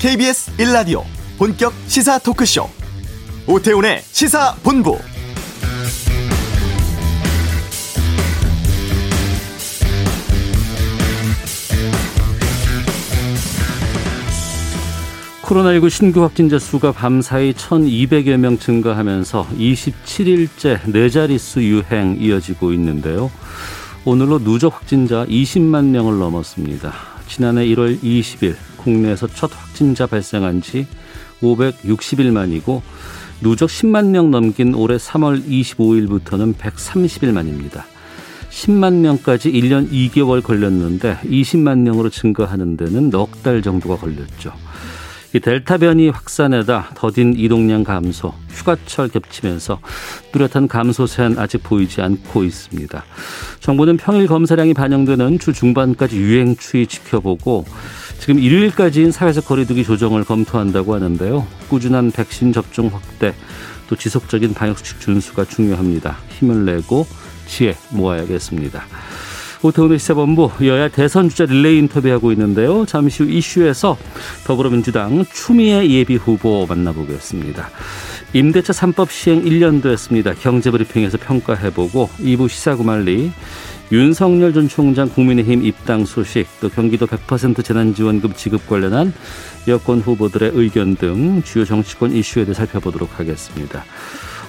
KBS 1라디오 본격 시사 토크쇼 오태훈의 시사본부 코로나19 신규 확진자 수가 밤사이 1,200여 명 증가하면서 27일째 네 자릿수 유행 이어지고 있는데요. 오늘로 누적 확진자 20만 명을 넘었습니다. 지난해 1월 20일 국내에서 첫 확진자 발생한 지 560일 만이고 누적 10만 명 넘긴 올해 3월 25일부터는 130일 만입니다. 10만 명까지 1년 2개월 걸렸는데 20만 명으로 증가하는 데는 넉 달 정도가 걸렸죠. 이 델타 변이 확산에다 더딘 이동량 감소, 휴가철 겹치면서 뚜렷한 감소세는 아직 보이지 않고 있습니다. 정부는 평일 검사량이 반영되는 주 중반까지 유행 추이 지켜보고 지금 일요일까지인 사회적 거리두기 조정을 검토한다고 하는데요. 꾸준한 백신 접종 확대, 또 지속적인 방역수칙 준수가 중요합니다. 힘을 내고 지혜 모아야겠습니다. 오태훈의 시사본부 여야 대선 주자 릴레이 인터뷰하고 있는데요. 잠시 후 이슈에서 더불어민주당 추미애 예비 후보 만나보겠습니다. 임대차 3법 시행 1년 됐습니다. 경제브리핑에서 평가해보고 2부 시사구말리 윤석열 전 총장 국민의힘 입당 소식 또 경기도 100% 재난지원금 지급 관련한 여권 후보들의 의견 등 주요 정치권 이슈에 대해 살펴보도록 하겠습니다.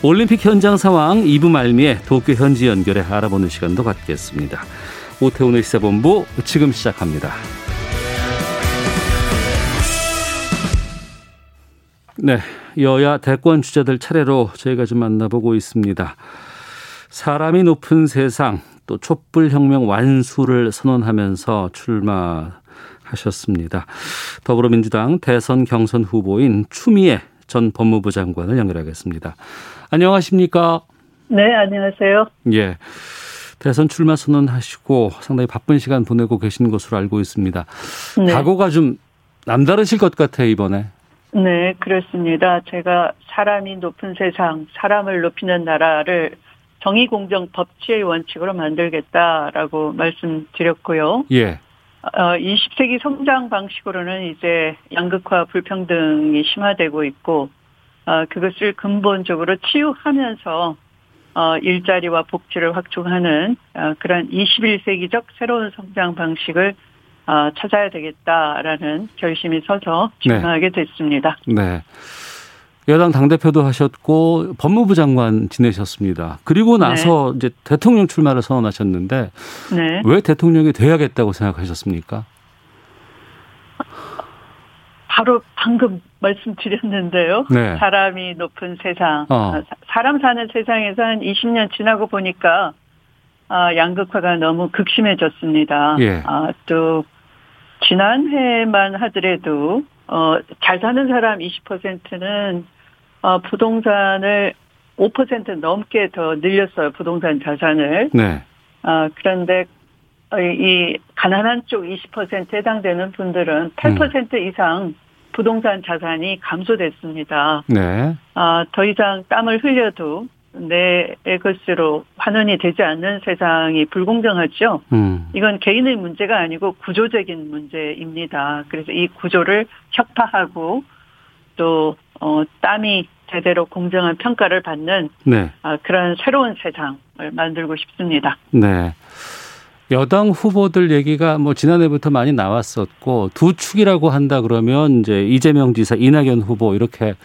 올림픽 현장 상황 2부 말미에 도쿄 현지 연결해 알아보는 시간도 갖겠습니다. 오태훈의 시사본부 지금 시작합니다. 네, 여야 대권 주자들 차례로 저희가 좀 만나보고 있습니다. 사람이 높은 세상 또 촛불혁명 완수를 선언하면서 출마하셨습니다. 더불어민주당 대선 경선 후보인 추미애 전 법무부 장관을 연결하겠습니다. 안녕하십니까? 네, 안녕하세요. 예. 대선 출마 선언하시고 상당히 바쁜 시간 보내고 계신 것으로 알고 있습니다. 네. 각오가 좀 남다르실 것 같아요, 이번에. 네, 그렇습니다. 제가 사람이 높은 세상, 사람을 높이는 나라를 정의, 공정, 법치의 원칙으로 만들겠다라고 말씀드렸고요. 예. 어, 20세기 성장 방식으로는 이제 양극화 불평등이 심화되고 있고, 어, 그것을 근본적으로 치유하면서 어, 일자리와 복지를 확충하는 어, 그런 21세기적 새로운 성장 방식을 어, 찾아야 되겠다라는 결심이 서서 출마하게 네. 됐습니다. 네. 여당 당대표도 하셨고 법무부 장관 지내셨습니다. 그리고 네. 나서 네. 이제 대통령 출마를 선언하셨는데 네. 왜 대통령이 돼야겠다고 생각하셨습니까? 바로 방금 말씀드렸는데요. 네. 사람이 높은 세상, 어. 아, 사람 사는 세상에서 한 20년 지나고 보니까 아, 양극화가 너무 극심해졌습니다. 예. 아, 또 지난해만 하더라도 어, 잘 사는 사람 20%는 어, 부동산을 5% 넘게 더 늘렸어요. 부동산 자산을. 네. 아, 그런데 이 가난한 쪽 20%에 해당되는 분들은 8% 음. 이상 부동산 자산이 감소됐습니다. 네. 아, 더 이상 땀을 흘려도 내 것으로 환원이 되지 않는 세상이 불공정하죠. 음. 이건 개인의 문제가 아니고 구조적인 문제입니다. 그래서 이 구조를 혁파하고 또 어, 땀이 제대로 공정한 평가를 받는 네. 아, 그런 새로운 세상을 만들고 싶습니다. 네. 여당 후보들 얘기가 뭐 지난해부터 많이 나왔었고 두 축이라고 한다 그러면 이제 이재명 지사, 이낙연 후보 이렇게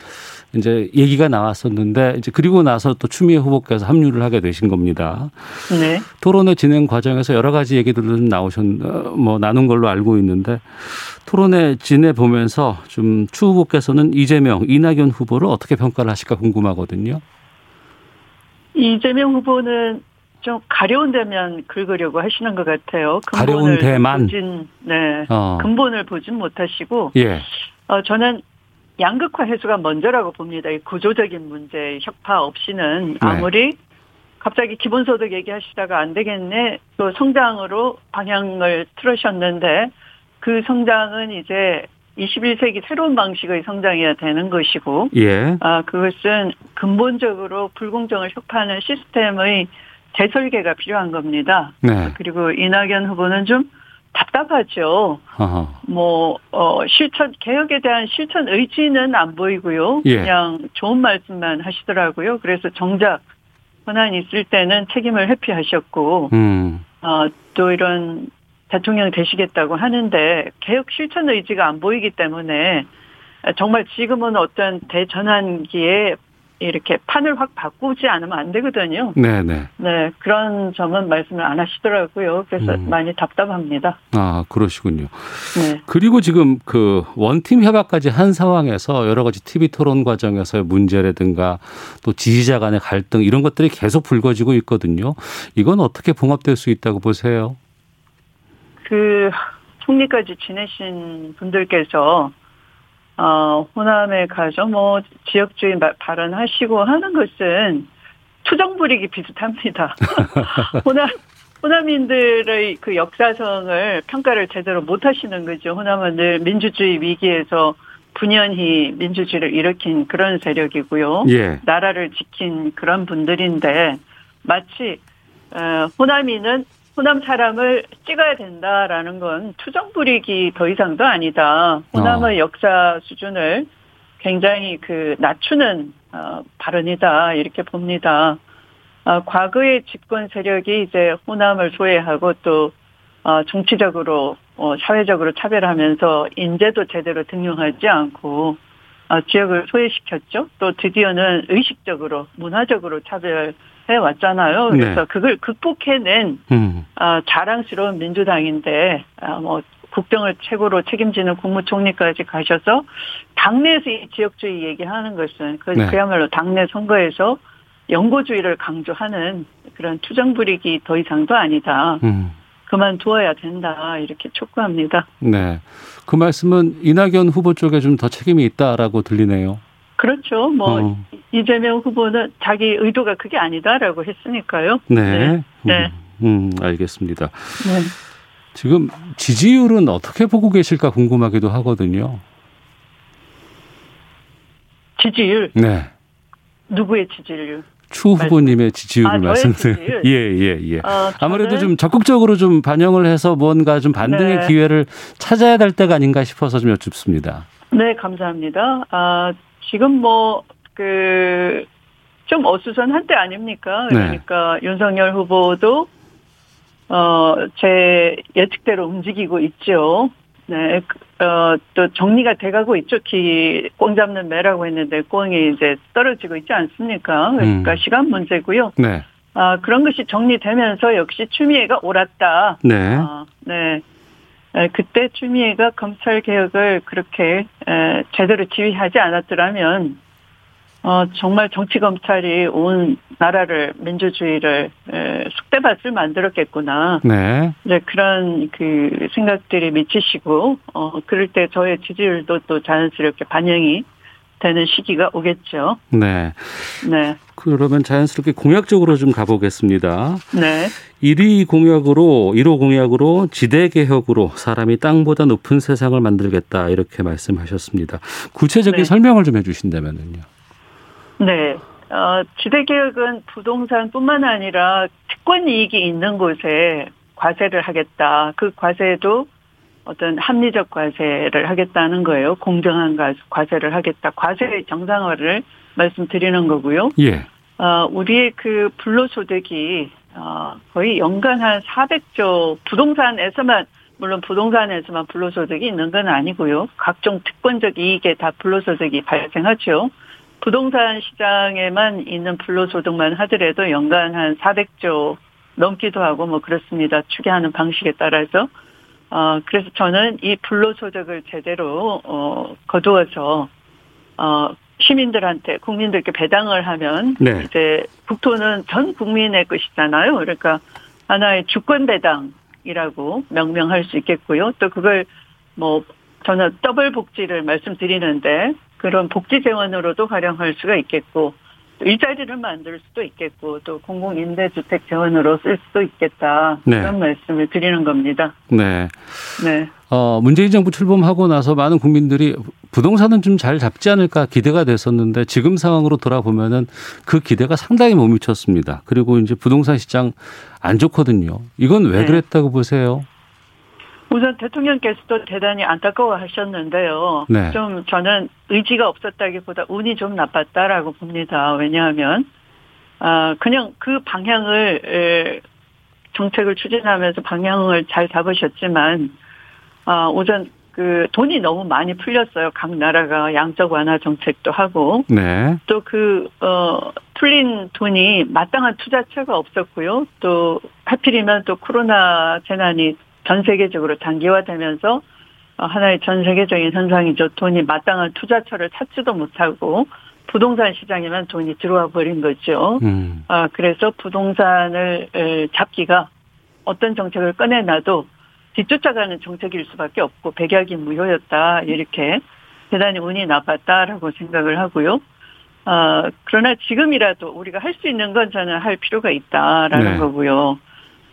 이제 얘기가 나왔었는데 이제 그리고 나서 또 추미애 후보께서 합류를 하게 되신 겁니다. 네. 토론회 진행 과정에서 여러 가지 얘기들은 나오셨 뭐 나눈 걸로 알고 있는데 토론회 진행 보면서 좀 추 후보께서는 이재명, 이낙연 후보를 어떻게 평가를 하실까 궁금하거든요. 이재명 후보는 좀 가려운 데면 긁으려고 하시는 것 같아요. 가려운 데만. 보진, 네. 어. 근본을 보진 못하시고. 예. 어, 저는 양극화 해소가 먼저라고 봅니다. 이 구조적인 문제, 혁파 없이는 네. 아무리 네. 갑자기 기본소득 얘기하시다가 안 되겠네. 또 성장으로 방향을 틀으셨는데 그 성장은 이제 21세기 새로운 방식의 성장이어야 되는 것이고, 예. 아 그것은 근본적으로 불공정을 혁파하는 시스템의 재설계가 필요한 겁니다. 네. 그리고 이낙연 후보는 좀 답답하죠. 어허. 뭐, 어, 실천, 개혁에 대한 실천 의지는 안 보이고요. 예. 그냥 좋은 말씀만 하시더라고요. 그래서 정작 권한이 있을 때는 책임을 회피하셨고, 음. 어, 또 이런 대통령 되시겠다고 하는데, 개혁 실천 의지가 안 보이기 때문에, 정말 지금은 어떤 대전환기에 이렇게 판을 확 바꾸지 않으면 안 되거든요. 네네. 네. 네, 그런 점은 말씀을 안 하시더라고요. 그래서 음. 많이 답답합니다. 아, 그러시군요. 네. 그리고 지금 그 원팀 협약까지 한 상황에서 여러 가지 TV 토론 과정에서의 문제라든가 또 지지자 간의 갈등 이런 것들이 계속 불거지고 있거든요. 이건 어떻게 봉합될 수 있다고 보세요? 그 총리까지 지내신 분들께서 어, 호남에 가서 뭐 지역주의 발언하시고 하는 것은 투정 부리기 비슷합니다. 호남 호남인들의 그 역사성을 평가를 제대로 못 하시는 거죠. 호남은 늘 민주주의 위기에서 분연히 민주주의를 일으킨 그런 세력이고요. 예. 나라를 지킨 그런 분들인데 마치 어, 호남이는 호남 사람을 찍어야 된다라는 건 투정 부리기 더 이상도 아니다. 호남의 어. 역사 수준을 굉장히 그 낮추는 어, 발언이다 이렇게 봅니다. 어, 과거의 집권 세력이 이제 호남을 소외하고 또 어, 정치적으로 어, 사회적으로 차별하면서 인재도 제대로 등용하지 않고 어, 지역을 소외시켰죠. 또 드디어는 의식적으로 문화적으로 차별 해 왔잖아요. 네. 그래서 네. 그걸 극복해낸 음. 어, 자랑스러운 민주당인데 어, 뭐 국정을 최고로 책임지는 국무총리까지 가셔서 당내에서 이 지역주의 얘기하는 것은 그, 네. 그야말로 당내 선거에서 영고주의를 강조하는 그런 투정 부리기 더 이상도 아니다. 음. 그만두어야 된다 이렇게 촉구합니다. 네, 그 말씀은 이낙연 후보 쪽에 좀 더 책임이 있다라고 들리네요. 그렇죠. 뭐 어. 이재명 후보는 자기 의도가 그게 아니다라고 했으니까요. 네. 네. 네. 음, 음, 알겠습니다. 네. 지금 지지율은 어떻게 보고 계실까 궁금하기도 하거든요. 지지율? 네. 누구의 지지율? 추 후보님의 지지율을 아, 말씀드려요. 예, 예, 예. 어, 아무래도 좀 적극적으로 좀 반영을 해서 뭔가 좀 반등의 네. 기회를 찾아야 될 때가 아닌가 싶어서 좀 여쭙습니다. 네, 감사합니다. 아, 지금 뭐, 그, 좀 어수선한 때 아닙니까? 네. 그러니까 네. 윤석열 후보도, 어, 제 예측대로 움직이고 있죠. 네, 그, 어, 또 정리가 돼가고 있죠. 기, 꽁 잡는 매라고 했는데 꽁이 이제 떨어지고 있지 않습니까? 그러니까 음. 시간 문제고요. 네. 아, 그런 것이 정리되면서 역시 추미애가 옳았다. 네. 아, 네. 그때 추미애가 검찰 개혁을 그렇게 제대로 지휘하지 않았더라면 어, 정말 정치 검찰이 온 나라를 민주주의를 숙대밭을 만들었겠구나. 네. 이제 그런 그 생각들이 미치시고 어 그럴 때 저의 지지율도 또 자연스럽게 반영이 되는 시기가 오겠죠. 네. 네. 그러면 자연스럽게 공약적으로 좀 가보겠습니다. 네. 1위 공약으로 1호 공약으로 지대 개혁으로 사람이 땅보다 높은 세상을 만들겠다 이렇게 말씀하셨습니다. 구체적인 네. 설명을 좀 해주신다면요. 네. 어, 지대 개혁은 부동산뿐만 아니라 특권 이익이 있는 곳에 과세를 하겠다. 그 과세도 어떤 합리적 과세를 하겠다는 거예요. 공정한 과세를 하겠다. 과세의 정상화를 말씀드리는 거고요. 예. 어, 우리의 그 불로소득이 어, 거의 연간 한 400조 부동산에서만 물론 부동산에서만 불로소득이 있는 건 아니고요. 각종 특권적 이익에 다 불로소득이 발생하죠. 부동산 시장에만 있는 불로소득만 하더라도 연간 한 400조 넘기도 하고 뭐 그렇습니다. 추계하는 방식에 따라서. 어, 그래서 저는 이 불로소득을 제대로, 어, 거두어서, 어, 시민들한테, 국민들께 배당을 하면, 네. 이제 국토는 전 국민의 것이잖아요. 그러니까 하나의 주권 배당이라고 명명할 수 있겠고요. 또 그걸 뭐, 저는 더블 복지를 말씀드리는데, 그런 복지 재원으로도 활용할 수가 있겠고, 일자리를 만들 수도 있겠고 또 공공임대주택 재원으로 쓸 수도 있겠다 네. 그런 말씀을 드리는 겁니다. 네. 네. 어, 문재인 정부 출범하고 나서 많은 국민들이 부동산은 좀 잘 잡지 않을까 기대가 됐었는데 지금 상황으로 돌아보면은 그 기대가 상당히 못 미쳤습니다. 그리고 이제 부동산 시장 안 좋거든요. 이건 왜 네. 그랬다고 보세요? 우선 대통령께서도 대단히 안타까워 하셨는데요. 네. 좀 저는 의지가 없었다기보다 운이 좀 나빴다라고 봅니다. 왜냐하면, 아, 그냥 그 방향을, 정책을 추진하면서 방향을 잘 잡으셨지만, 아, 우선 그 돈이 너무 많이 풀렸어요. 각 나라가 양적 완화 정책도 하고. 네. 또 그, 어, 풀린 돈이 마땅한 투자처가 없었고요. 또 하필이면 또 코로나 재난이 전 세계적으로 단기화되면서 어, 하나의 전 세계적인 현상이죠. 돈이 마땅한 투자처를 찾지도 못하고 부동산 시장에만 돈이 들어와 버린 거죠. 음. 아, 그래서 부동산을 잡기가 어떤 정책을 꺼내놔도 뒤쫓아가는 정책일 수밖에 없고 백약이 무효였다 이렇게 대단히 운이 나빴다라고 생각을 하고요. 아, 그러나 지금이라도 우리가 할 수 있는 건 저는 할 필요가 있다라는 네. 거고요.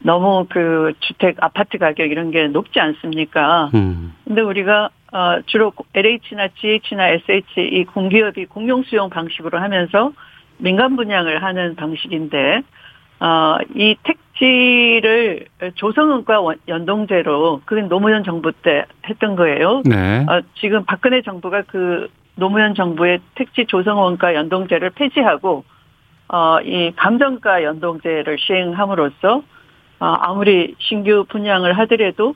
너무 그 주택 아파트 가격 이런 게 높지 않습니까? 음. 근데 우리가 어 주로 LH나 GH나 SH 이 공기업이 공용 수용 방식으로 하면서 민간 분양을 하는 방식인데 어이 택지를 조성은과 연동제로 그건 노무현 정부 때 했던 거예요. 네. 어 지금 박근혜 정부가 그 노무현 정부의 택지 조성원가 연동제를 폐지하고 어이 감정가 연동제를 시행함으로써 어, 아무리 신규 분양을 하더라도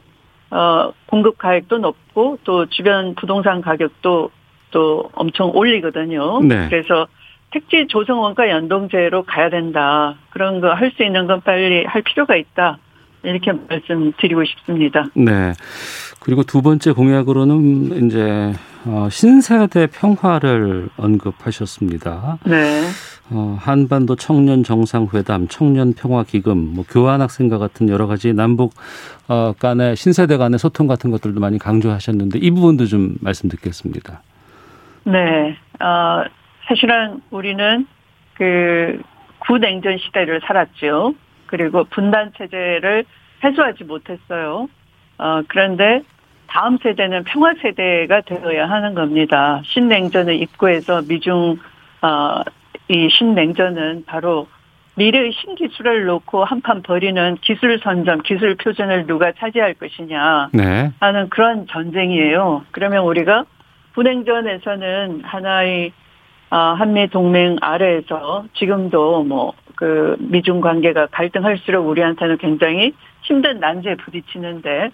어, 공급 가격도 높고 또 주변 부동산 가격도 또 엄청 올리거든요. 네. 그래서 택지 조성 원가 연동제로 가야 된다. 그런 거 할 수 있는 건 빨리 할 필요가 있다. 이렇게 말씀드리고 싶습니다. 네. 그리고 두 번째 공약으로는 이제 어, 신세대 평화를 언급하셨습니다. 네. 어, 한반도 청년 정상회담, 청년 평화 기금, 뭐 교환 학생과 같은 여러 가지 남북 어, 간의 신세대 간의 소통 같은 것들도 많이 강조하셨는데 이 부분도 좀 말씀 듣겠습니다. 네. 어, 사실은 우리는 그 구냉전 시대를 살았죠. 그리고 분단 체제를 해소하지 못했어요. 어, 그런데 다음 세대는 평화 세대가 되어야 하는 겁니다. 신냉전을 입구해서 미중 어, 이 신냉전은 바로 미래의 신기술을 놓고 한판 벌이는 기술 선점, 기술 표준을 누가 차지할 것이냐 네. 하는 그런 전쟁이에요. 그러면 우리가 분냉전에서는 하나의 어, 한미 동맹 아래에서 지금도 뭐 그 미중 관계가 갈등할수록 우리한테는 굉장히 힘든 난제에 부딪히는데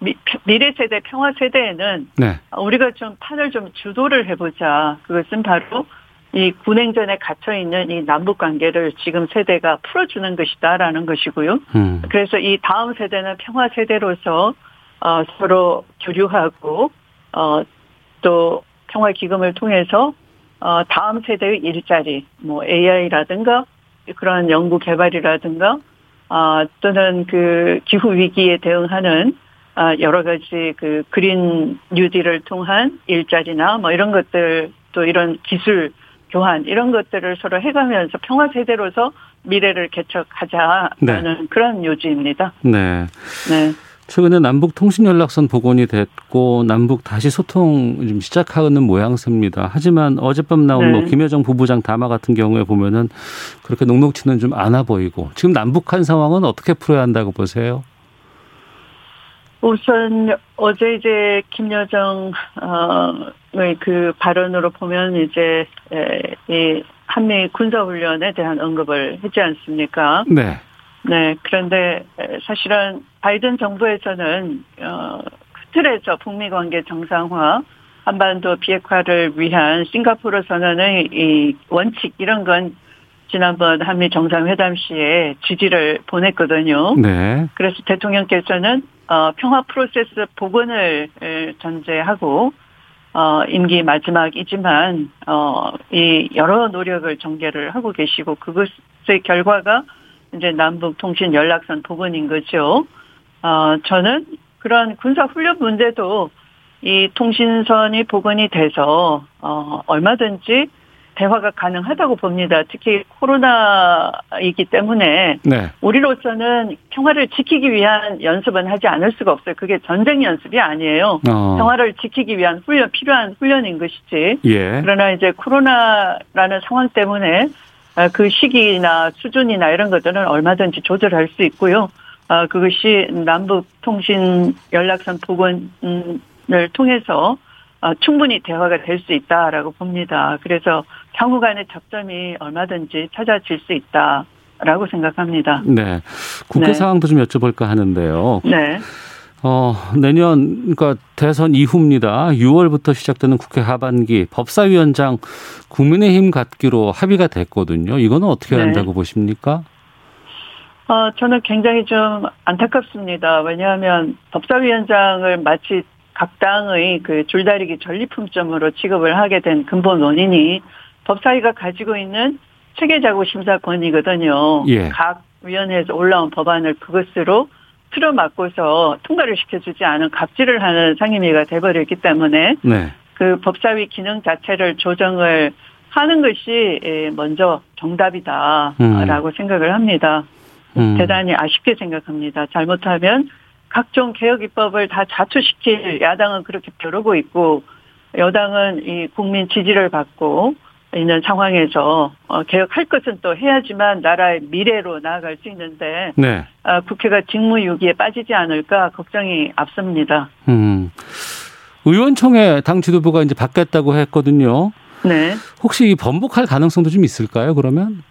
미, 미래 세대 평화 세대에는 네. 우리가 좀 판을 좀 주도를 해보자. 그것은 바로 이 군행전에 갇혀 있는 이 남북 관계를 지금 세대가 풀어주는 것이다라는 것이고요. 음. 그래서 이 다음 세대는 평화 세대로서 어, 서로 교류하고 어, 또 평화 기금을 통해서 어, 다음 세대의 일자리, 뭐 AI라든가 그런 연구 개발이라든가 어, 또는 그 기후 위기에 대응하는 어, 여러 가지 그 그린 뉴딜을 통한 일자리나 뭐 이런 것들 또 이런 기술 교환 이런 것들을 서로 해가면서 평화 세대로서 미래를 개척하자는 네. 그런 요지입니다. 네. 네. 최근에 남북 통신 연락선 복원이 됐고 남북 다시 소통 좀 시작하는 모양새입니다. 하지만 어젯밤 나온 뭐 네. 뭐 김여정 부부장 담화 같은 경우에 보면은 그렇게 녹록치는 좀 않아 보이고 지금 남북한 상황은 어떻게 풀어야 한다고 보세요? 우선 어제 이제 김여정 어의 그 발언으로 보면 이제 이 한미 군사 훈련에 대한 언급을 했지 않습니까? 네. 네. 그런데 사실은 바이든 정부에서는 어 틀에서 북미 관계 정상화, 한반도 비핵화를 위한 싱가포르 선언의 이 원칙 이런 건 지난번 한미 정상회담 시에 지지를 보냈거든요. 네. 그래서 대통령께서는 어, 평화 프로세스 복원을 전제하고 어, 임기 마지막이지만 어, 이 여러 노력을 전개를 하고 계시고 그것의 결과가 이제 남북 통신 연락선 복원인 거죠. 어, 저는 그런 군사 훈련 문제도 이 통신선이 복원이 돼서 어, 얼마든지 대화가 가능하다고 봅니다. 특히 코로나이기 때문에 네. 우리로서는 평화를 지키기 위한 연습은 하지 않을 수가 없어요. 그게 전쟁 연습이 아니에요. 어. 평화를 지키기 위한 훈련 필요한 훈련인 것이지. 예. 그러나 이제 코로나라는 상황 때문에 그 시기나 수준이나 이런 것들은 얼마든지 조절할 수 있고요. 어, 그것이 남북 통신 연락선 복원을 통해서 어, 충분히 대화가 될 수 있다라고 봅니다. 그래서 향후 간의 접점이 얼마든지 찾아질 수 있다라고 생각합니다. 네. 국회 네. 상황도 좀 여쭤볼까 하는데요. 네. 어, 내년, 그러니까 대선 이후입니다. 6월부터 시작되는 국회 하반기 법사위원장 국민의힘 갖기로 합의가 됐거든요. 이거는 어떻게 네. 한다고 보십니까? 어, 저는 굉장히 좀 안타깝습니다. 왜냐하면 법사위원장을 마치 각 당의 그 줄다리기 전리품점으로 취급을 하게 된 근본 원인이 법사위가 가지고 있는 체계자구 심사권이거든요. 예. 각 위원회에서 올라온 법안을 그것으로 틀어막고서 통과를 시켜주지 않은 갑질을 하는 상임위가 돼버렸기 때문에 네. 그 법사위 기능 자체를 조정을 하는 것이 예, 먼저 정답이다라고 음. 생각을 합니다. 음. 대단히 아쉽게 생각합니다. 잘못하면 각종 개혁 입법을 다 자투시킬 야당은 그렇게 벼르고 있고 여당은 이 국민 지지를 받고 있는 상황에서 어, 개혁할 것은 또 해야지만 나라의 미래로 나아갈 수 있는데 네. 어, 국회가 직무유기에 빠지지 않을까 걱정이 앞섭니다. 음. 의원총회 당 지도부가 이제 바뀌었다고 했거든요. 네. 혹시 번복할 가능성도 좀 있을까요? 그러면?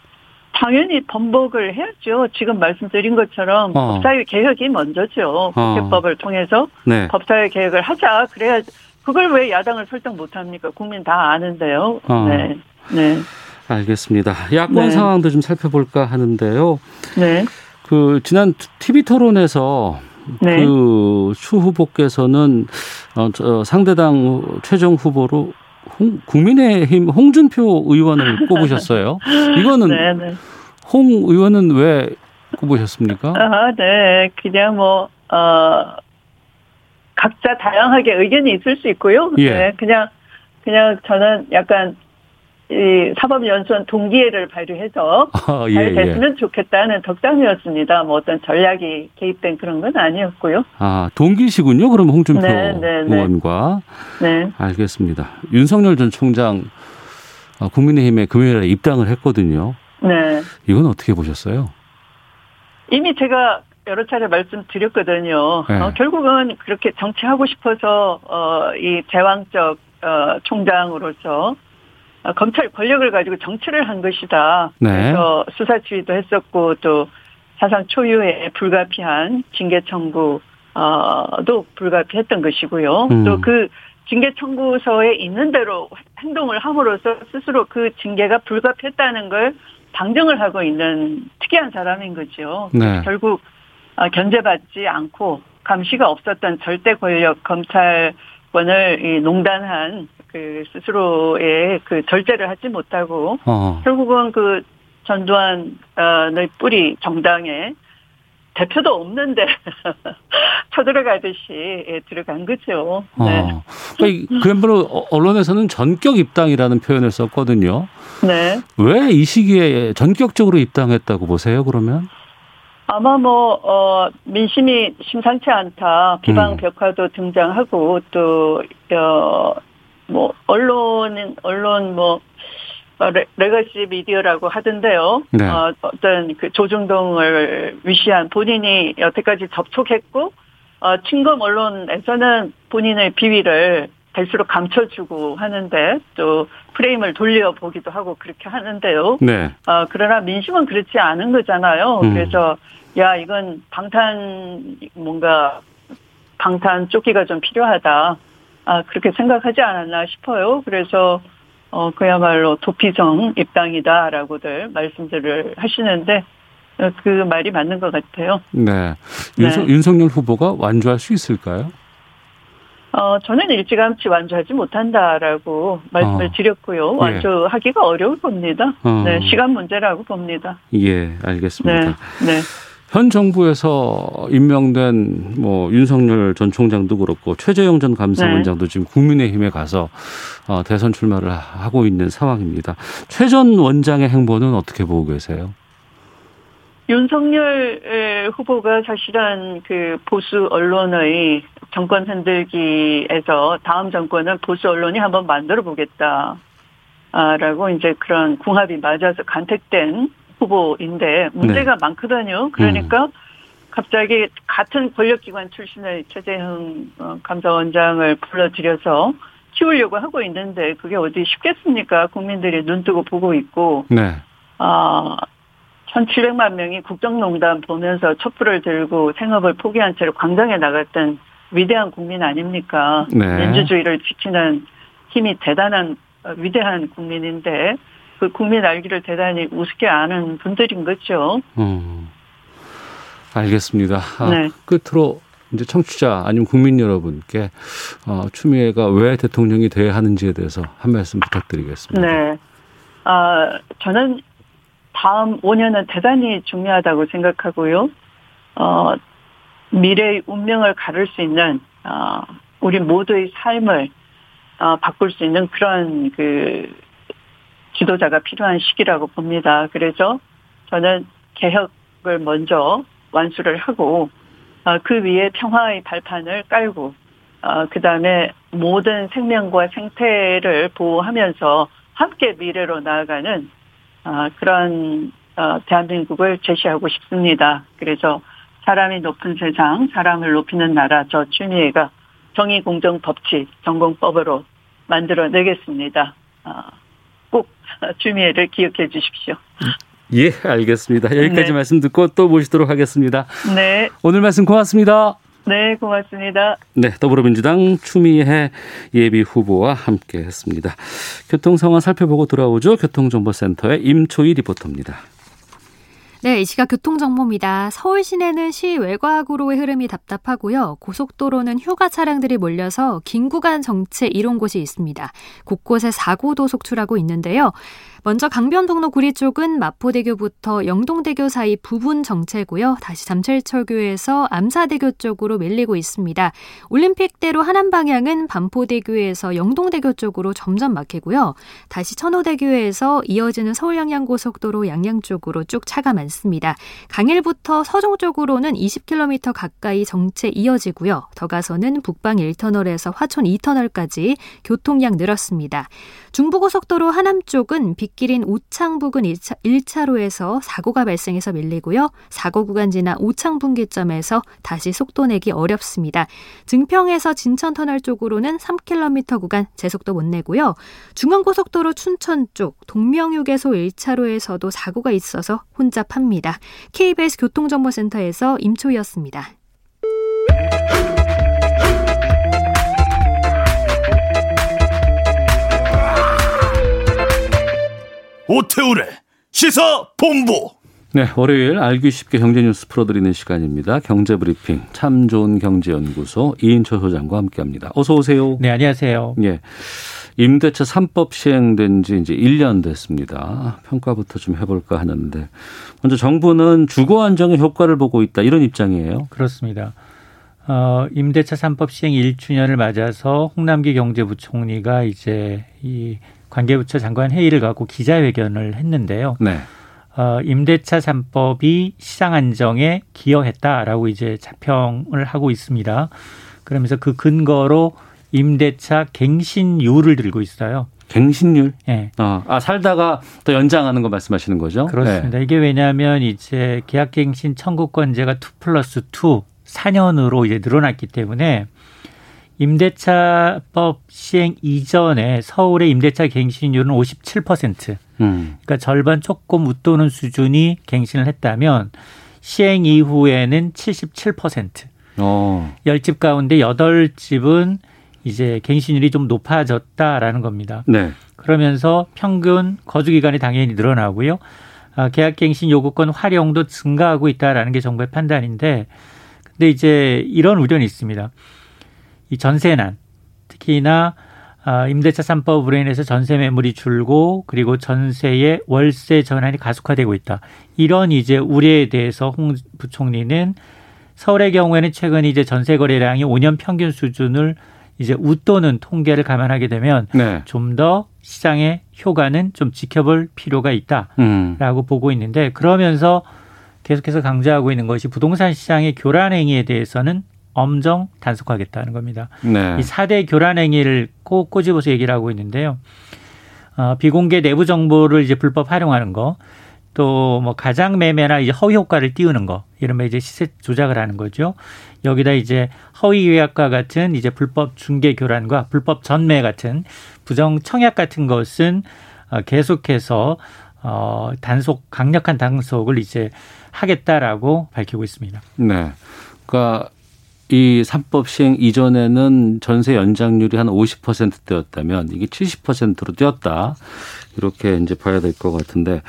당연히 번복을 해야죠. 지금 말씀드린 것처럼 어. 법사위 개혁이 먼저죠. 국회법을 어. 통해서 네. 법사위 개혁을 하자. 그래야 그걸 왜 야당을 설득 못합니까? 국민 다 아는데요. 어. 네. 네. 알겠습니다. 야권 네. 상황도 좀 살펴볼까 하는데요. 네. 그 지난 TV 토론에서 네. 그추 후보께서는 어, 저 상대당 최종 후보로 홍, 국민의힘 홍준표 의원을 꼽으셨어요. 이거는 네, 네. 홍 의원은 왜 꼽으셨습니까? 아, 네. 그냥 뭐, 어, 각자 다양하게 의견이 있을 수 있고요. 예. 네. 그냥, 그냥 저는 약간 이 사법연수원 동기회를 발휘해서 아, 예, 잘 됐으면 예. 좋겠다는 덕담이었습니다. 뭐 어떤 전략이 개입된 그런 건 아니었고요. 아 동기시군요. 그럼 홍준표 네, 네, 네. 의원과 네. 알겠습니다. 윤석열 전 총장 어, 국민의힘에 금요일에 입당을 했거든요. 네. 이건 어떻게 보셨어요? 이미 제가 여러 차례 말씀드렸거든요. 네. 어, 결국은 그렇게 정치하고 싶어서 어, 이 제왕적 어, 총장으로서 어, 검찰 권력을 가지고 정치를 한 것이다. 네. 그래서 수사 지휘도 했었고 또 사상 초유의 불가피한 징계 청구도 불가피했던 것이고요. 음. 또그 징계 청구서에 있는 대로 행동을 함으로써 스스로 그 징계가 불가피했다는 걸 방증을 하고 있는 특이한 사람인 거죠. 네. 결국 어, 견제받지 않고 감시가 없었던 절대 권력 검찰권을 농단한 그 스스로의 그 절제를 하지 못하고 어. 결국은 그 전두환의 뿌리 정당에 대표도 없는데 쳐들어가듯이 예, 들어간 거죠. 네. 어. 그러니까 그야말로 언론에서는 전격 입당이라는 표현을 썼거든요. 네. 왜 이 시기에 전격적으로 입당했다고 보세요? 그러면? 아마 뭐, 어, 민심이 심상치 않다. 비방 음. 벽화도 등장하고, 또, 어, 뭐 언론은 언론 뭐 어, 레, legacy 미디어라고 하던데요. 네. 어, 어떤 그 조중동을 위시한 본인이 여태까지 접촉했고 어, 친검 언론에서는 본인의 비위를 될수록 감춰주고 하는데 또 프레임을 돌려보기도 하고 그렇게 하는데요. 네. 어, 그러나 민심은 그렇지 않은 거잖아요. 음. 그래서 야 이건 방탄 뭔가 방탄 조끼가 좀 필요하다. 아, 그렇게 생각하지 않았나 싶어요. 그래서 어, 그야말로 도피성 입당이다라고들 말씀들을 하시는데 어, 그 말이 맞는 것 같아요. 네. 윤석, 네. 윤석열 후보가 완주할 수 있을까요? 어, 저는 일찌감치 완주하지 못한다라고 말씀을 어. 드렸고요. 예. 완주하기가 예. 어려울 겁니다. 어. 네, 시간 문제라고 봅니다. 예, 알겠습니다. 네. 네. 현 정부에서 임명된 뭐 윤석열 전 총장도 그렇고 최재형 전 감사원장도 네. 지금 국민의힘에 가서 어, 대선 출마를 하고 있는 상황입니다. 최 전 원장의 행보는 어떻게 보고 계세요? 윤석열 후보가 사실은 그 보수 언론의 정권 흔들기에서 다음 정권은 보수 언론이 한번 만들어 보겠다. 라고 이제 그런 궁합이 맞아서 간택된 후보인데 문제가 네. 많거든요. 그러니까 음. 갑자기 같은 권력기관 출신의 최재형 어, 감사원장을 불러들여서 키우려고 하고 있는데 그게 어디 쉽겠습니까? 국민들이 눈 뜨고 보고 있고. 네. 아, 1,700만 명이 국정농단 보면서 촛불을 들고 생업을 포기한 채로 광장에 나갔던 위대한 국민 아닙니까? 네. 민주주의를 지키는 힘이 대단한 어, 위대한 국민인데 그 국민 알기를 대단히 우습게 아는 분들인 거죠. 음, 알겠습니다. 아, 네. 끝으로 이제 청취자 아니면 국민 여러분께 어, 추미애가 왜 대통령이 돼야 하는지에 대해서 한 말씀 부탁드리겠습니다. 네. 아, 저는 다음 5년은 대단히 중요하다고 생각하고요. 어, 미래의 운명을 가를 수 있는, 어, 우리 모두의 삶을, 어, 바꿀 수 있는 그런 그, 지도자가 필요한 시기라고 봅니다. 그래서 저는 개혁을 먼저 완수를 하고, 어, 그 위에 평화의 발판을 깔고, 어, 그 다음에 모든 생명과 생태를 보호하면서 함께 미래로 나아가는 어, 그런 어, 대한민국을 제시하고 싶습니다. 그래서 사람이 높은 세상, 사람을 높이는 나라 저 추미애가 정의, 공정, 법치, 전공법으로 만들어내겠습니다. 어, 꼭 추미애를 기억해 주십시오. 예, 알겠습니다. 여기까지 네. 말씀 듣고 또 모시도록 하겠습니다. 네. 오늘 말씀 고맙습니다. 네, 고맙습니다. 네, 더불어민주당 추미애 예비 후보와 함께 했습니다. 교통 상황 살펴보고 돌아오죠. 교통정보센터의 임초희 리포터입니다. 네, 이 시각 교통정보입니다. 서울 시내는 시 외곽으로의 흐름이 답답하고요. 고속도로는 휴가 차량들이 몰려서 긴 구간 정체 이런 곳이 있습니다. 곳곳에 사고도 속출하고 있는데요. 먼저 강변북로 구리 쪽은 마포대교부터 영동대교 사이 부분 정체고요. 다시 잠철철교에서 암사대교 쪽으로 밀리고 있습니다. 올림픽대로 하남 방향은 반포대교에서 영동대교 쪽으로 점점 막히고요. 다시 천호대교에서 이어지는 서울 양양고속도로 양양 쪽으로 쭉 차가 많습니다. 강일부터 서종 쪽으로는 20km 가까이 정체 이어지고요. 더 가서는 북방 1터널에서 화촌 2터널까지 교통량 늘었습니다. 중부고속도로 하남 쪽은 빗길인 오창 부근 1차, 1차 로에서 사고가 발생해서 밀리고요. 사고 구간 지나 오창 분기점에서 다시 속도 내기 어렵습니다. 증평에서 진천터널 쪽으로는 3km 구간 제속도 못 내고요. 중앙고속도로 춘천 쪽 동명휴게소 1차로에서도 사고가 있어서 혼잡합니다. KBS 교통정보센터에서 임초희였습니다. 오태우래 시사 본부. 네, 월요일 알기 쉽게 경제 뉴스 풀어드리는 시간입니다. 경제 브리핑 참 좋은 경제연구소 이인철 소장과 함께합니다. 어서 오세요. 네, 안녕하세요. 예. 임대차 3법 시행된 지 이제 1년 됐습니다. 평가부터 좀 해볼까 하는데 먼저 정부는 주거 안정의 효과를 보고 있다 이런 입장이에요. 그렇습니다. 어, 임대차 3법 시행 1주년을 맞아서 홍남기 경제부총리가 이제 이 관계부처 장관 회의를 갖고 기자회견을 했는데요. 네. 어, 임대차 3법이 시장 안정에 기여했다라고 이제 자평을 하고 있습니다. 그러면서 그 근거로 임대차 갱신율을 들고 있어요. 갱신율? 네. 어, 아, 살다가 또 연장하는 거 말씀하시는 거죠? 그렇습니다. 네. 이게 왜냐하면 이제 계약갱신 청구권제가 2 플러스 2, 4년으로 이제 늘어났기 때문에 임대차법 시행 이전에 서울의 임대차 갱신율은 57%. 음. 그러니까 절반 조금 웃도는 수준이 갱신을 했다면 시행 이후에는 77%. 어. 10집 가운데 8집은 이제 갱신율이 좀 높아졌다라는 겁니다. 네. 그러면서 평균 거주 기간이 당연히 늘어나고요. 아, 계약 갱신 요구권 활용도 증가하고 있다라는 게 정부의 판단인데 근데 이제 이런 우려는 있습니다. 이 전세난 특히나 아, 임대차 3법으로 인해서 전세 매물이 줄고 그리고 전세의 월세 전환이 가속화되고 있다. 이런 이제 우려에 대해서 홍 부총리는 서울의 경우에는 최근 이제 전세 거래량이 5년 평균 수준을 이제 웃도는 통계를 감안하게 되면 네. 좀더 시장의 효과는 좀 지켜볼 필요가 있다라고 음. 보고 있는데 그러면서 계속해서 강조하고 있는 것이 부동산 시장의 교란 행위에 대해서는 엄정 단속하겠다는 겁니다. 네. 이 4대 교란 행위를 꼭 꼬집어서 얘기를 하고 있는데요. 어, 비공개 내부 정보를 이제 불법 활용하는 거, 또 뭐 가장 매매나 이제 허위 효과를 띄우는 거 이러면 이제 시세 조작을 하는 거죠. 여기다 이제 허위 계약과 같은 이제 불법 중개 교란과 불법 전매 같은 부정 청약 같은 것은 어, 계속해서 어 단속 강력한 단속을 이제 하겠다라고 밝히고 있습니다. 네. 그러니까 이 삼법 시행 이전에는 전세 연장률이 한 50%대였다면 이게 70%로 뛰었다. 이렇게 이제 봐야 될 것 같은데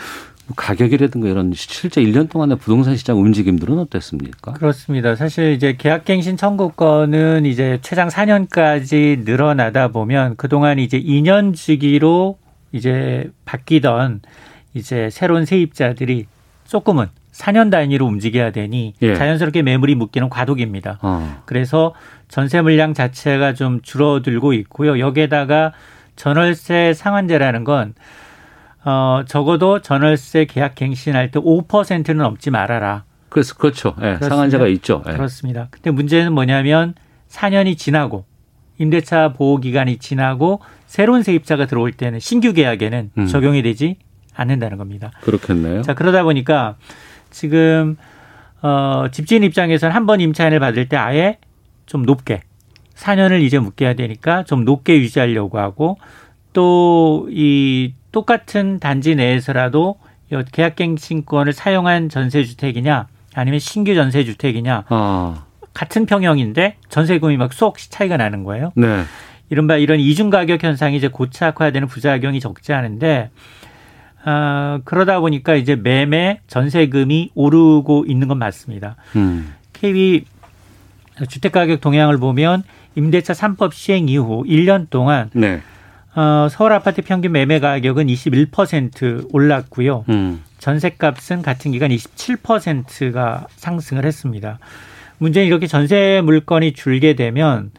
뭐 가격이라든가 이런 실제 1년 동안의 부동산 시장 움직임들은 어땠습니까? 그렇습니다. 사실 이제 계약갱신 청구권은 이제 최장 4년까지 늘어나다 보면 그동안 이제 2년 주기로 이제 바뀌던 이제 새로운 세입자들이 조금은 4년 단위로 움직여야 되니 예. 자연스럽게 매물이 묶이는 과도기입니다. 어. 그래서 전세 물량 자체가 좀 줄어들고 있고요. 여기에다가 전월세 상한제라는 건 어, 적어도 전월세 계약 갱신할 때 5%는 넘지 말아라. 그래서 그렇죠. 예, 상한제가 있죠. 예. 그렇습니다. 근데 문제는 뭐냐면 4년이 지나고 임대차 보호 기간이 지나고 새로운 세입자가 들어올 때는 신규 계약에는 음. 적용이 되지 않는다는 겁니다. 그렇겠네요. 자, 그러다 보니까 지금 어, 집주인 입장에서는 한 번 임차인을 받을 때 아예 좀 높게 4년을 이제 묶여야 되니까 좀 높게 유지하려고 하고 또 이 똑같은 단지 내에서라도 계약갱신권을 사용한 전세주택이냐 아니면 신규 전세주택이냐 아. 같은 평형인데 전세금이 막 수억씩 차이가 나는 거예요. 네. 이른바 이런 이중 가격 현상이 이제 고착화되는 부작용이 적지 않은데 어, 그러다 보니까 이제 매매 전세금이 오르고 있는 건 맞습니다. 음. KB 주택가격 동향을 보면 임대차 3법 시행 이후 1년 동안 네. 어, 서울 아파트 평균 매매 가격은 21% 올랐고요. 음. 전세값은 같은 기간 27%가 상승을 했습니다. 문제는 이렇게 전세 물건이 줄게 되면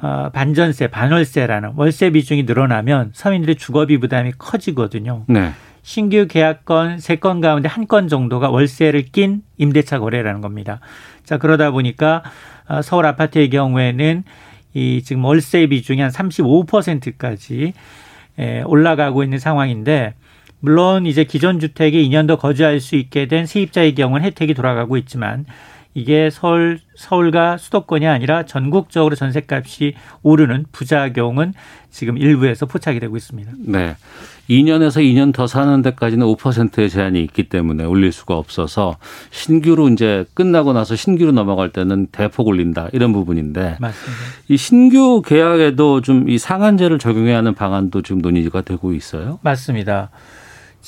어, 반전세, 반월세라는 월세 비중이 늘어나면 서민들의 주거비 부담이 커지거든요. 네. 신규 계약건 세 건 가운데 한 건 정도가 월세를 낀 임대차 거래라는 겁니다. 자, 그러다 보니까 어, 서울 아파트의 경우에는 이 지금 월세 비중이 한 35%까지 올라가고 있는 상황인데 물론 이제 기존 주택에 2년 더 거주할 수 있게 된 세입자의 경우는 혜택이 돌아가고 있지만 이게 서울 서울과 수도권이 아니라 전국적으로 전셋값이 오르는 부작용은 지금 일부에서 포착이 되고 있습니다. 네. 2년에서 2년 더 사는 데까지는 5%의 제한이 있기 때문에 올릴 수가 없어서 신규로 이제 끝나고 나서 신규로 넘어갈 때는 대폭 올린다 이런 부분인데 맞습니다. 이 신규 계약에도 좀 이 상한제를 적용해야 하는 방안도 지금 논의가 되고 있어요. 맞습니다.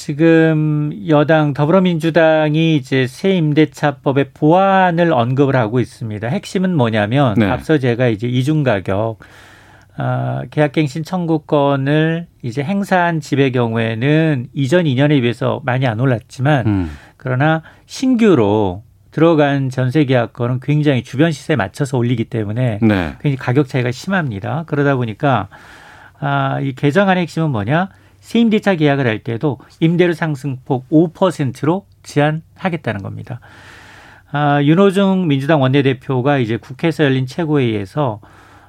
지금 여당 더불어민주당이 이제 새 임대차법의 보완을 언급을 하고 있습니다. 핵심은 뭐냐면 네. 앞서 제가 이제 이중 가격 아, 계약갱신 청구권을 이제 행사한 집의 경우에는 이전 2년에 비해서 많이 안 올랐지만 음. 그러나 신규로 들어간 전세 계약권은 굉장히 주변 시세에 맞춰서 올리기 때문에 네. 굉장히 가격 차이가 심합니다. 그러다 보니까 아, 이 개정안의 핵심은 뭐냐? 세임대차 계약을 할 때도 임대료 상승폭 5%로 제한하겠다는 겁니다. 아, 윤호중 민주당 원내대표가 이제 국회에서 열린 최고회의에서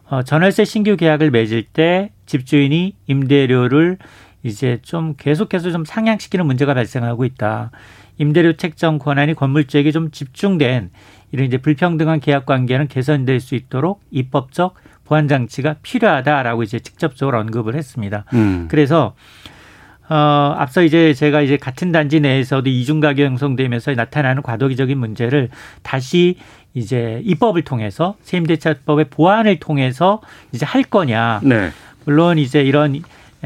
어, 전월세 신규 계약을 맺을 때 집주인이 임대료를 이제 좀 계속해서 좀 상향시키는 문제가 발생하고 있다. 임대료 책정 권한이 건물주에게 좀 집중된 이런 이제 불평등한 계약 관계는 개선될 수 있도록 입법적 보완 장치가 필요하다라고 이제 직접적으로 언급을 했습니다. 음. 그래서 어, 앞서 이제 제가 이제 같은 단지 내에서도 이중 가격 형성되면서 나타나는 과도기적인 문제를 다시 이제 입법을 통해서 세임대차법의 보완을 통해서 이제 할 거냐. 네. 물론 이제 이런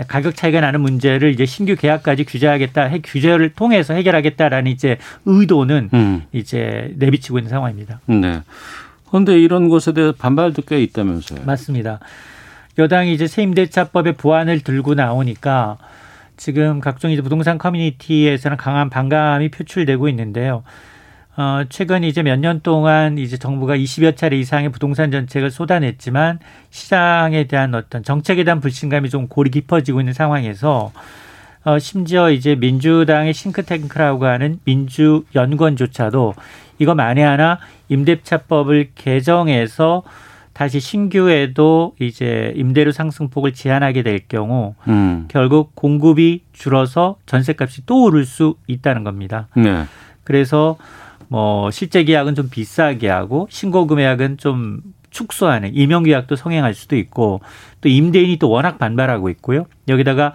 가격 차이가 나는 문제를 이제 신규 계약까지 규제하겠다, 규제를 통해서 해결하겠다라는 이제 의도는 음. 이제 내비치고 있는 상황입니다. 네. 그런데 이런 것에 대해 반발도 꽤 있다면서요? 맞습니다. 여당이 이제 세임대차법의 보완을 들고 나오니까 지금 각종 이제 부동산 커뮤니티에서는 강한 반감이 표출되고 있는데요. 어, 최근 이제 몇 년 동안 이제 정부가 20여 차례 이상의 부동산 정책을 쏟아냈지만 시장에 대한 어떤 정책에 대한 불신감이 좀 골이 깊어지고 있는 상황에서 어, 심지어 이제 민주당의 싱크탱크라고 하는 민주연구원조차도 이거 만에 하나 임대차법을 개정해서 다시 신규에도 이제 임대료 상승폭을 제한하게 될 경우 음. 결국 공급이 줄어서 전세값이 또 오를 수 있다는 겁니다. 네. 그래서 뭐 실제 계약은 좀 비싸게 하고 신고 금액은 좀 축소하는 임용 계약도 성행할 수도 있고 또 임대인이 또 워낙 반발하고 있고요. 여기다가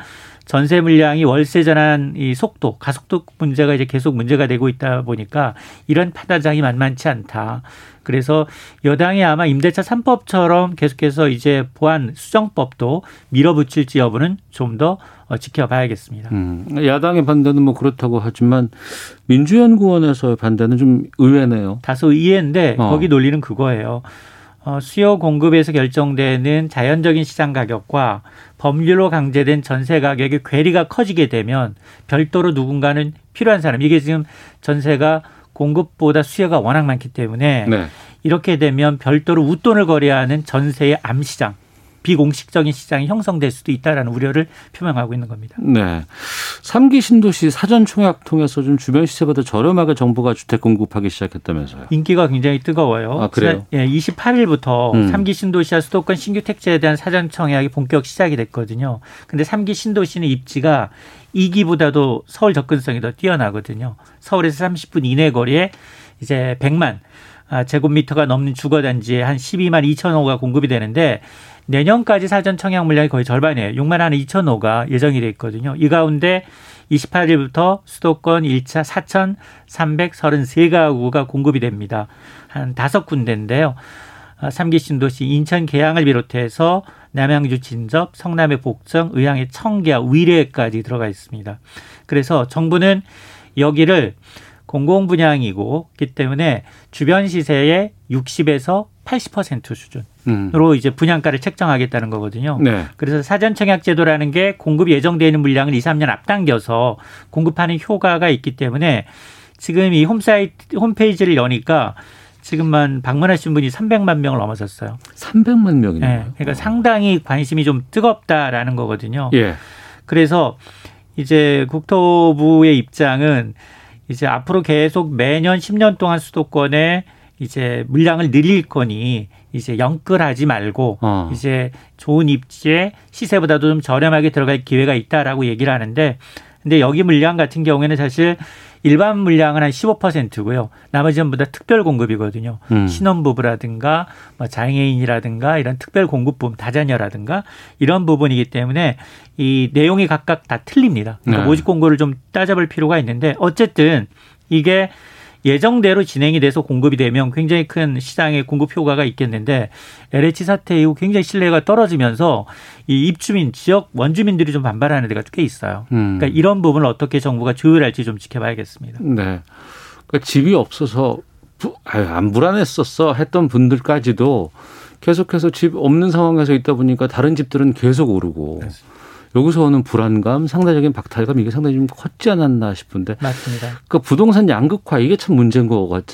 전세 물량이 월세 전환 이 속도 가속도 문제가 이제 계속 문제가 되고 있다 보니까 이런 판단장이 만만치 않다. 그래서 여당이 아마 임대차 3법처럼 계속해서 이제 보안 수정법도 밀어붙일지 여부는 좀 더 지켜봐야겠습니다. 음, 야당의 반대는 뭐 그렇다고 하지만 민주연구원에서의 반대는 좀 의외네요. 다소 의외인데 어. 거기 논리는 그거예요. 어, 수요 공급에서 결정되는 자연적인 시장 가격과 법률로 강제된 전세 가격의 괴리가 커지게 되면 별도로 누군가는 필요한 사람 이게 지금 전세가 공급보다 수요가 워낙 많기 때문에 네. 이렇게 되면 별도로 웃돈을 거래하는 전세의 암시장 비공식적인 시장이 형성될 수도 있다라는 우려를 표명하고 있는 겁니다. 네. 3기 신도시 사전 총약 통해서 좀 주변 시세보다 저렴하게 정부가 주택 공급하기 시작했다면서요. 인기가 굉장히 뜨거워요. 아, 그래요? 예, 28일부터 음. 3기 신도시와 수도권 신규 택지에 대한 사전 청약이 본격 시작이 됐거든요. 근데 3기 신도시는 입지가 2기보다도 서울 접근성이 더 뛰어나거든요. 서울에서 30분 이내 거리에 이제 100만 아, 제곱미터가 넘는 주거단지에 한 12만 2천 호가 공급이 되는데 내년까지 사전 청약 물량이 거의 절반이에요. 6만 한 2천 호가 예정이 돼 있거든요. 이 가운데 28일부터 수도권 1차 4,333가구가 공급이 됩니다. 한 다섯 군데인데요. 3기 아, 신도시 인천 계양을 비롯해서 남양주 진접, 성남의 복정, 의향의 청계와 위례까지 들어가 있습니다. 그래서 정부는 여기를 공공 분양이고 기 때문에 주변 시세의 60에서 80% 수준으로 음. 이제 분양가를 책정하겠다는 거거든요. 네. 그래서 사전 청약 제도라는 게 공급 예정되는 물량을 2, 3년 앞당겨서 공급하는 효과가 있기 때문에 지금 이 홈사이트 홈페이지를 여니까 지금만 방문하신 분이 300만 명을 넘어섰어요. 300만 명이요. 네. 그러니까 어. 상당히 관심이 좀 뜨겁다라는 거거든요. 예. 그래서 이제 국토부의 입장은 이제 앞으로 계속 매년 10년 동안 수도권에 이제 물량을 늘릴 거니 이제 영끌하지 말고 어. 이제 좋은 입지에 시세보다도 좀 저렴하게 들어갈 기회가 있다라고 얘기를 하는데 근데 여기 물량 같은 경우에는 사실 일반 물량은 한 15%고요. 나머지 전부 다 특별 공급이거든요. 음. 신혼부부라든가 뭐 장애인이라든가 이런 특별 공급품 다자녀라든가 이런 부분이기 때문에 이 내용이 각각 다 틀립니다. 그러니까 네. 모집 공고를 좀 따져볼 필요가 있는데 어쨌든 이게 예정대로 진행이 돼서 공급이 되면 굉장히 큰 시장의 공급 효과가 있겠는데 LH 사태 이후 굉장히 신뢰가 떨어지면서 이 입주민 지역 원주민들이 좀 반발하는 데가 꽤 있어요. 음. 그러니까 이런 부분을 어떻게 정부가 조율할지 좀 지켜봐야겠습니다. 네. 그러니까 집이 없어서 아유, 안 불안했었어 했던 분들까지도 계속해서 집 없는 상황에서 있다 보니까 다른 집들은 계속 오르고 그렇습니다. 여기서 오는 불안감, 상대적인 박탈감 이게 상당히 좀 컸지 않았나 싶은데. 맞습니다. 그 부동산 양극화 이게 참 문제인 것 같,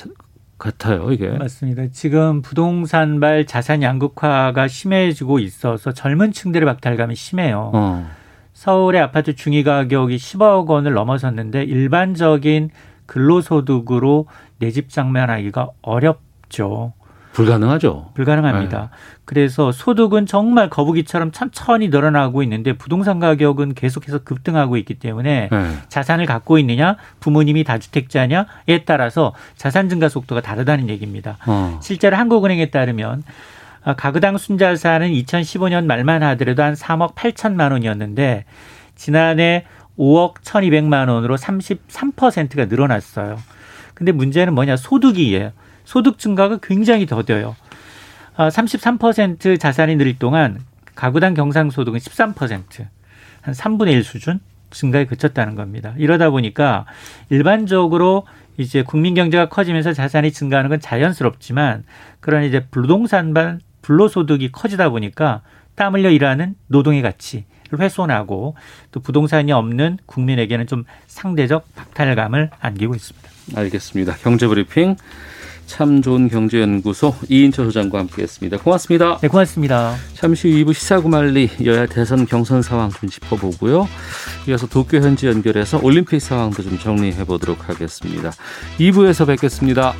같아요, 이게. 맞습니다. 지금 부동산발 자산 양극화가 심해지고 있어서 젊은 층들의 박탈감이 심해요. 어. 서울의 아파트 중위 가격이 10억 원을 넘어섰는데 일반적인 근로소득으로 내 집 장만하기가 어렵죠. 불가능하죠. 불가능합니다. 네. 그래서 소득은 정말 거북이처럼 천천히 늘어나고 있는데 부동산 가격은 계속해서 급등하고 있기 때문에 네. 자산을 갖고 있느냐, 부모님이 다주택자냐에 따라서 자산 증가 속도가 다르다는 얘기입니다. 어. 실제로 한국은행에 따르면 아, 가구당 순자산은 2015년 말만 하더라도 한 3억 8천만 원이었는데 지난해 5억 1,200만 원으로 33%가 늘어났어요. 근데 문제는 뭐냐? 소득이에요. 소득 증가가 굉장히 더뎌요. 33% 아, 자산이 늘 동안 가구당 경상소득은 13%, 한 3분의 1 수준 증가에 그쳤다는 겁니다. 이러다 보니까 일반적으로 이제 국민 경제가 커지면서 자산이 증가하는 건 자연스럽지만 그런 이제 부동산반 불로소득이 커지다 보니까 땀 흘려 일하는 노동의 가치를 훼손하고 또 부동산이 없는 국민에게는 좀 상대적 박탈감을 안기고 있습니다. 알겠습니다. 경제브리핑 참 좋은 경제연구소 이인철 소장과 함께했습니다. 고맙습니다. 네, 고맙습니다. 잠시 후 2부 시사구말리 여야 대선 경선 상황 좀 짚어보고요. 이어서 도쿄 현지 연결해서 올림픽 상황도 좀 정리해 보도록 하겠습니다. 2부에서 뵙겠습니다.